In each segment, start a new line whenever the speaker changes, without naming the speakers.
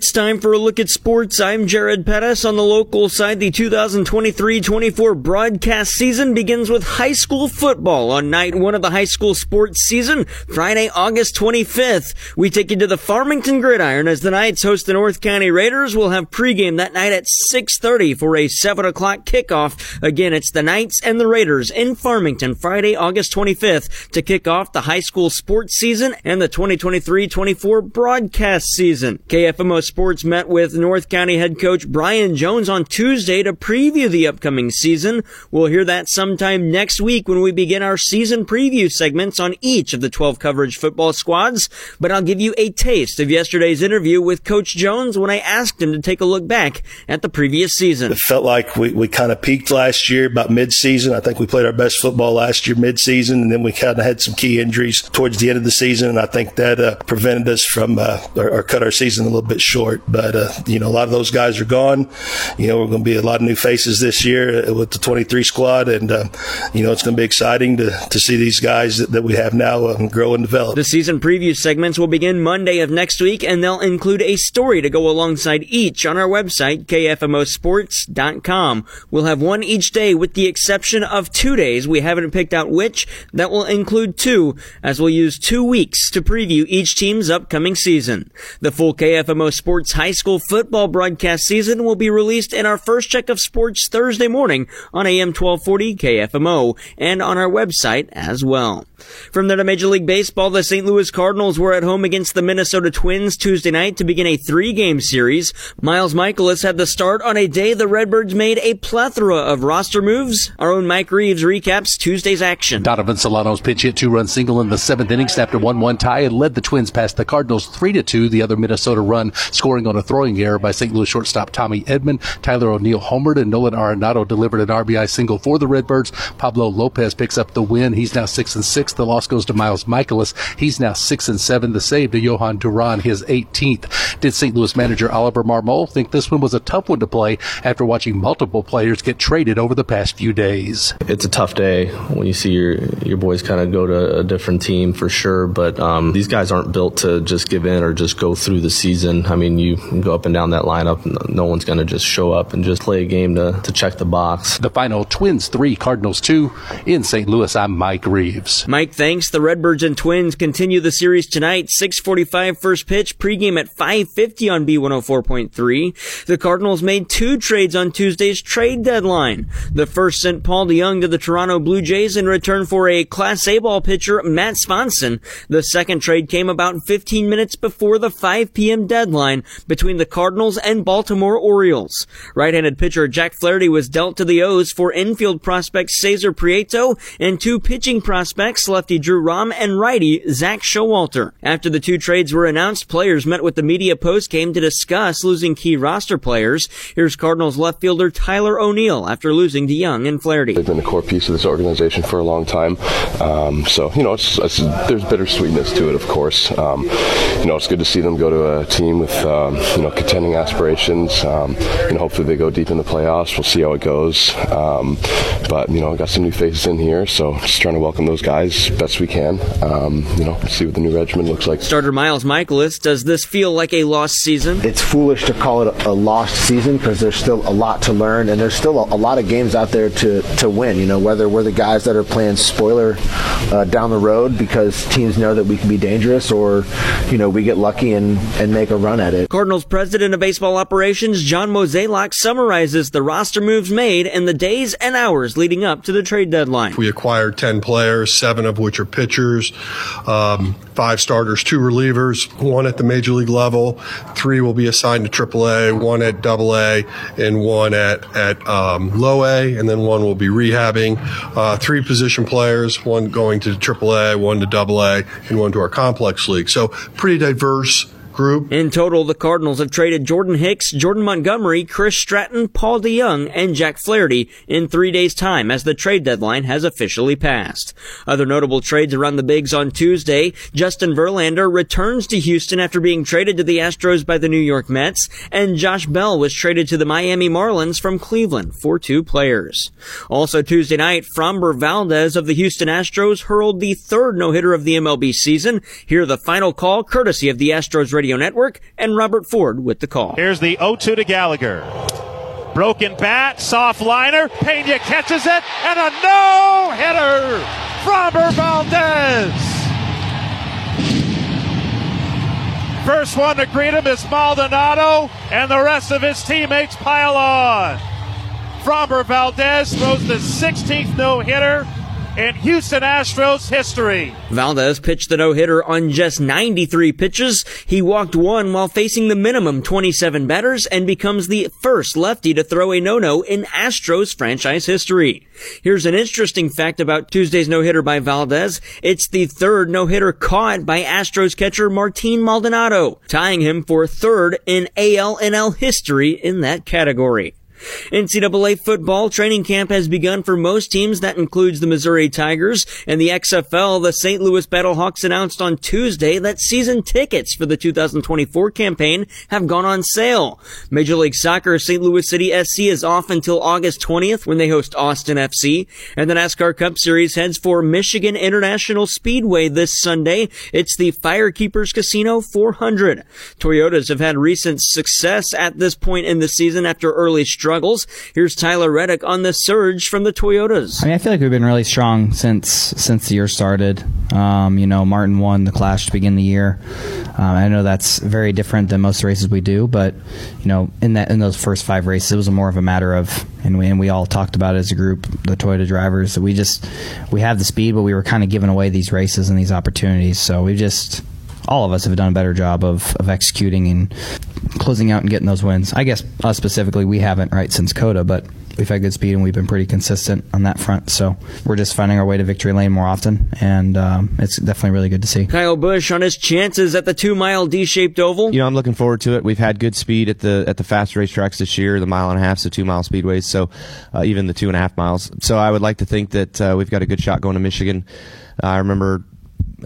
It's time for a look at sports. I'm Jared Pettis. On the local side, the 2023-24 broadcast season begins with high school football on night one of the high school sports season, Friday, August 25th. We take you to the Farmington Gridiron as the Knights host the North County Raiders. We'll have pregame that night at 6.30 for a 7 o'clock kickoff. Again, it's the Knights and the Raiders in Farmington, Friday, August 25th to kick off the high school sports season and the 2023-24 broadcast season. KFMO Sports met with North County head coach Brian Jones on Tuesday to preview the upcoming season. We'll hear that sometime next week when we begin our season preview segments on each of the 12 coverage football squads. But I'll give you a taste of yesterday's interview with Coach Jones when I asked him to take a look back at the previous season.
It felt like we, we kind of peaked last year about mid-season. I think we played our best football last year mid-season, and then we kind of had some key injuries towards the end of the season, and I think that uh, prevented us from uh, or, or cut our season a little bit short short. But uh, you know, a lot of those guys are gone. You know, we're going to be a lot of new faces this year uh, with the 23 squad, and uh, you know, it's going to be exciting to to see these guys that, that we have now um, grow and develop.
The season preview segments will begin Monday of next week, and they'll include a story to go alongside each on our website kfmosports.com. We'll have one each day, with the exception of two days. We haven't picked out which. That will include two, as we'll use two weeks to preview each team's upcoming season. The full KFMO Sports Sports high school football broadcast season will be released in our first check of sports Thursday morning on AM 1240 KFMO and on our website as well. From there to Major League Baseball, the St. Louis Cardinals were at home against the Minnesota Twins Tuesday night to begin a three-game series. Miles Mikolas had the start on a day the Redbirds made a plethora of roster moves. Our own Mike Reeves recaps Tuesday's action.
Donovan Solano's pinch hit two-run single in the seventh inning snapped a 1-1 tie and led the Twins past the Cardinals 3-2. The other Minnesota run scoring on a throwing error by St. Louis shortstop Tommy Edman. Tyler O'Neill homered and Nolan Arenado delivered an RBI single for the Redbirds. Pablo Lopez picks up the win. He's now 6 and 6. The loss goes to Miles Mikolas. He's now 6 and 7. The save to Jhoan Duran, his 18th. Did St. Louis manager Oliver Marmol think this one was a tough one to play after watching multiple players get traded over the past few days?
It's a tough day when you see your your boys kind of go to a different team for sure, but um, these guys aren't built to just give in or just go through the season. I mean, you go up and down that lineup, and no one's going to just show up and just play a game to, to check the box.
The final Twins 3, Cardinals 2 in St. Louis. I'm Mike Reeves.
Mike, thanks. The Redbirds and Twins continue the series tonight. 645 first pitch, pregame at 550 on B104.3. The Cardinals made two trades on Tuesday's trade deadline. The first sent Paul DeJong to the Toronto Blue Jays in return for a Class A ball pitcher, Matt Svanson. The second trade came about 15 minutes before the 5 p.m. deadline between the Cardinals and Baltimore Orioles. Right-handed pitcher Jack Flaherty was dealt to the O's for infield prospect Cesar Prieto and two pitching prospects, lefty Drew Rom and righty Zach Showalter. After the two trades were announced, players met with the media post-game to discuss losing key roster players. Here's Cardinals left fielder Tyler O'Neill after losing DeJong and Flaherty.
They've been a core piece of this organization for a long time. Um, so, you know, it's, it's, there's bittersweetness to it, of course. Um, you know, it's good to see them go to a team with, um, you know, contending aspirations. Um, and hopefully they go deep in the playoffs. We'll see how it goes. Um, but you know, I got some new faces in here, so just trying to welcome those guys best we can. Um, you know, see what the new regimen looks like.
Starter Miles Mikolas, does this feel like a lost season?
It's foolish to call it a, lost season because there's still a lot to learn, and there's still a, a, lot of games out there to to win. You know, whether we're the guys that are playing spoiler uh, down the road because teams know that we can be dangerous, or you know, we get lucky and and make a run at it.
Cardinals president of baseball operations John Mozeliak summarizes the roster moves made and the days and hours leading up to the trade deadline.
We acquired 10 players, seven of which are pitchers, um, five starters, two relievers, one at the major league level, three will be assigned to AAA, one at AA, and one at, at um, low A, and then one will be rehabbing. Uh, three position players, one going to AAA, one to AA, and one to our complex league. So pretty diverse group.
In total, the Cardinals have traded Jordan Hicks, Jordan Montgomery, Chris Stratton, Paul DeJong, and Jack Flaherty in three days' time as the trade deadline has officially passed. Other notable trades around the Bigs on Tuesday, Justin Verlander returns to Houston after being traded to the Astros by the New York Mets, and Josh Bell was traded to the Miami Marlins from Cleveland for two players. Also Tuesday night, Framber Valdez of the Houston Astros hurled the third no-hitter of the MLB season. Here the final call courtesy of the Astros radio Radio Network, and Robert Ford with the call.
Here's the 0 2 to Gallagher. Broken bat, soft liner. Pena catches it, and a no hitter. Framber Valdez. First one to greet him is Maldonado, and the rest of his teammates pile on. Framber Valdez throws the 16th no hitter in Houston Astros history.
Valdez pitched the no-hitter on just 93 pitches. He walked one while facing the minimum 27 batters and becomes the first lefty to throw a no-no in Astros franchise history. Here's an interesting fact about Tuesday's no-hitter by Valdez. It's the third no-hitter caught by Astros catcher Martin Maldonado, tying him for third in ALNL history in that category. NCAA football training camp has begun for most teams. That includes the Missouri Tigers and the XFL. The St. Louis Battlehawks announced on Tuesday that season tickets for the 2024 campaign have gone on sale. Major League Soccer St. Louis City SC is off until August 20th when they host Austin FC. And the NASCAR Cup Series heads for Michigan International Speedway this Sunday. It's the Firekeepers Casino 400. Toyotas have had recent success at this point in the season after early struggles struggles. Here's Tyler Reddick on the surge from the Toyotas.
I mean, I feel like we've been really strong since since the year started. Um, you know, Martin won the Clash to begin the year. Um, I know that's very different than most races we do, but you know, in that in those first five races, it was more of a matter of, and we and we all talked about it as a group, the Toyota drivers, that we just we have the speed, but we were kind of giving away these races and these opportunities. So we just all of us have done a better job of, of executing and closing out and getting those wins. I guess us specifically, we haven't right since COTA, but we've had good speed and we've been pretty consistent on that front. So we're just finding our way to victory lane more often, and um, it's definitely really good to see.
Kyle Busch on his chances at the two-mile D-shaped oval.
You know, I'm looking forward to it. We've had good speed at the at the fast racetracks this year, the mile and a half, the two mile speedways, so uh, even the two and a half miles. So I would like to think that uh, we've got a good shot going to Michigan. Uh, I remember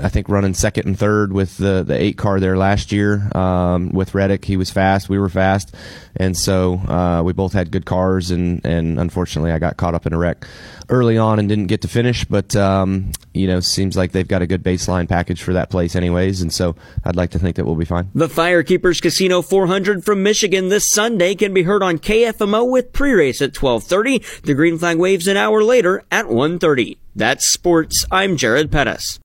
I think running second and third with the the eight car there last year um, with Reddick. He was fast, we were fast, and so uh, we both had good cars. And and unfortunately, I got caught up in a wreck early on and didn't get to finish. But um, you know, seems like they've got a good baseline package for that place, anyways. And so I'd like to think that we'll be fine.
The Firekeepers Casino 400 from Michigan this Sunday can be heard on KFMO with pre-race at 12:30. The green flag waves an hour later at 1:30. That's sports. I'm Jared Pettis.